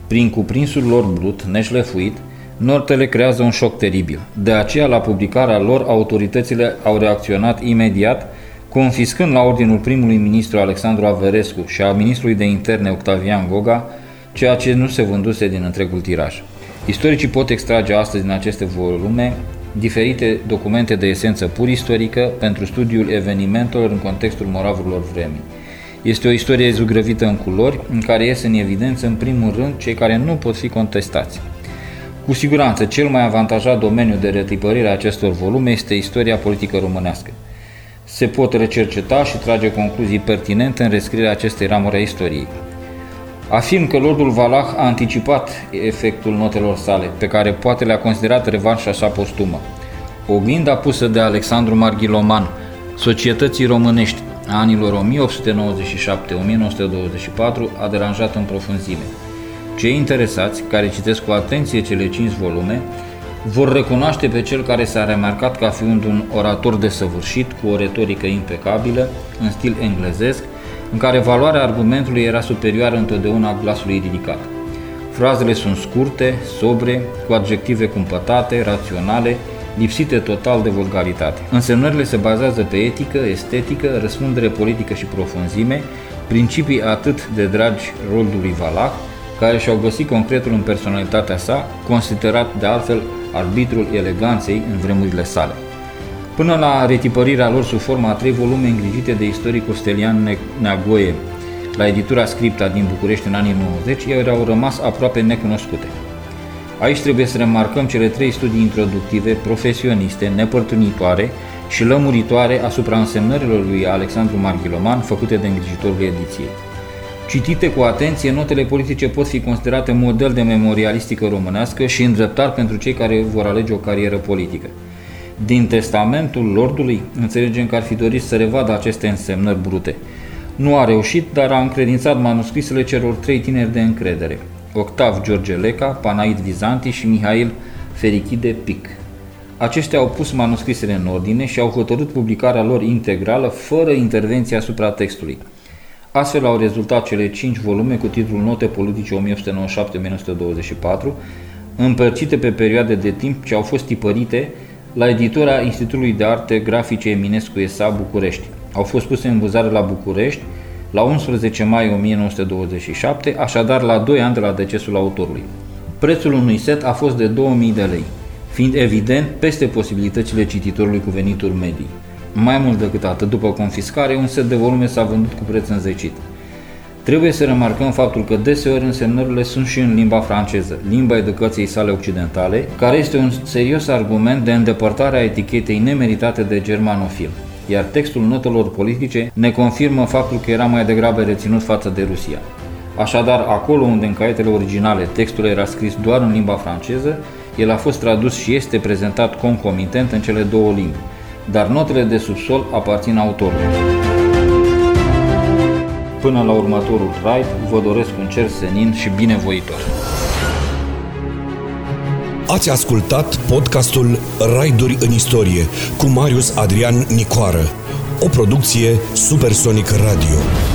Prin cuprinsul lor brut, neșlefuit, Nortele creează un șoc teribil. De aceea, la publicarea lor, autoritățile au reacționat imediat, confiscând la ordinul primului ministru Alexandru Averescu și a ministrului de interne Octavian Goga, ceea ce nu se vânduse din întregul tiraj. Istoricii pot extrage astăzi din aceste volume diferite documente de esență pur istorică pentru studiul evenimentelor în contextul moravurilor vremii. Este o istorie zugrăvită în culori, în care ies în evidență, în primul rând, cei care nu pot fi contestați. Cu siguranță, cel mai avantajat domeniu de retipărire a acestor volume este istoria politică românească. Se pot recerceta și trage concluzii pertinente în rescrierea acestei ramuri a istoriei. Afirm că Lordul Valah a anticipat efectul notelor sale, pe care poate le-a considerat revanșa sa postumă. Oglinda pusă de Alexandru Marghiloman societății românești a anilor 1897-1924 a deranjat în profunzime. Cei interesați, care citesc cu atenție cele cinci volume, vor recunoaște pe cel care s-a remarcat ca fiind un orator desăvârșit, cu o retorică impecabilă, în stil englezesc, în care valoarea argumentului era superioară întotdeauna glasului ridicat. Frazele sunt scurte, sobre, cu adjective cumpătate, raționale, lipsite total de vulgaritate. Însemnările se bazează pe etică, estetică, răspundere politică și profunzime, principii atât de dragi roldului Valac, care și-au găsit concretul în personalitatea sa, considerat de altfel arbitrul eleganței în vremurile sale. Până la retipărirea lor sub forma a trei volume îngrijite de istoricul Stelian Neagoe la editura Scripta din București în anii 90, ele au rămas aproape necunoscute. Aici trebuie să remarcăm cele trei studii introductive, profesioniste, nepărtunitoare și lămuritoare asupra însemnărilor lui Alexandru Marghiloman făcute de îngrijitorul ediției. Citite cu atenție, notele politice pot fi considerate model de memorialistică românească și îndreptar pentru cei care vor alege o carieră politică. Din testamentul Lordului înțelegem că ar fi dorit să revadă aceste însemnări brute. Nu a reușit, dar a încredințat manuscrisele celor trei tineri de încredere, Octav George Leca, Panaid Vizanti și Mihail Ferichide Pic. Aceștia au pus manuscrisele în ordine și au hotărât publicarea lor integrală fără intervenție asupra textului. Astfel au rezultat cele cinci volume cu titlul Note politice 1997-1924, împărțite pe perioade de timp ce au fost tipărite la editura Institutului de Arte Grafice Eminescu S.A. București. Au fost puse în vânzare la București la 11 mai 1927, așadar la 2 ani de la decesul autorului. Prețul unui set a fost de 2000 de lei, fiind evident peste posibilitățile cititorului cu venituri medii. Mai mult decât atât, după confiscare, un set de volume s-a vândut cu preț înzecit. Trebuie să remarcăm faptul că deseori însemnările sunt și în limba franceză, limba educației sale occidentale, care este un serios argument de îndepărtare a etichetei nemeritate de germanofil iar textul notelor politice ne confirmă faptul că era mai degrabă reținut față de Rusia. Așadar, acolo unde în caietele originale textul era scris doar în limba franceză, el a fost tradus și este prezentat concomitent în cele două limbi, dar notele de subsol aparțin autorului. Până la următorul raid, vă doresc un cer senin și binevoitor. Ați ascultat podcastul Raiduri în istorie cu Marius Adrian Nicoară, o producție Supersonic Radio.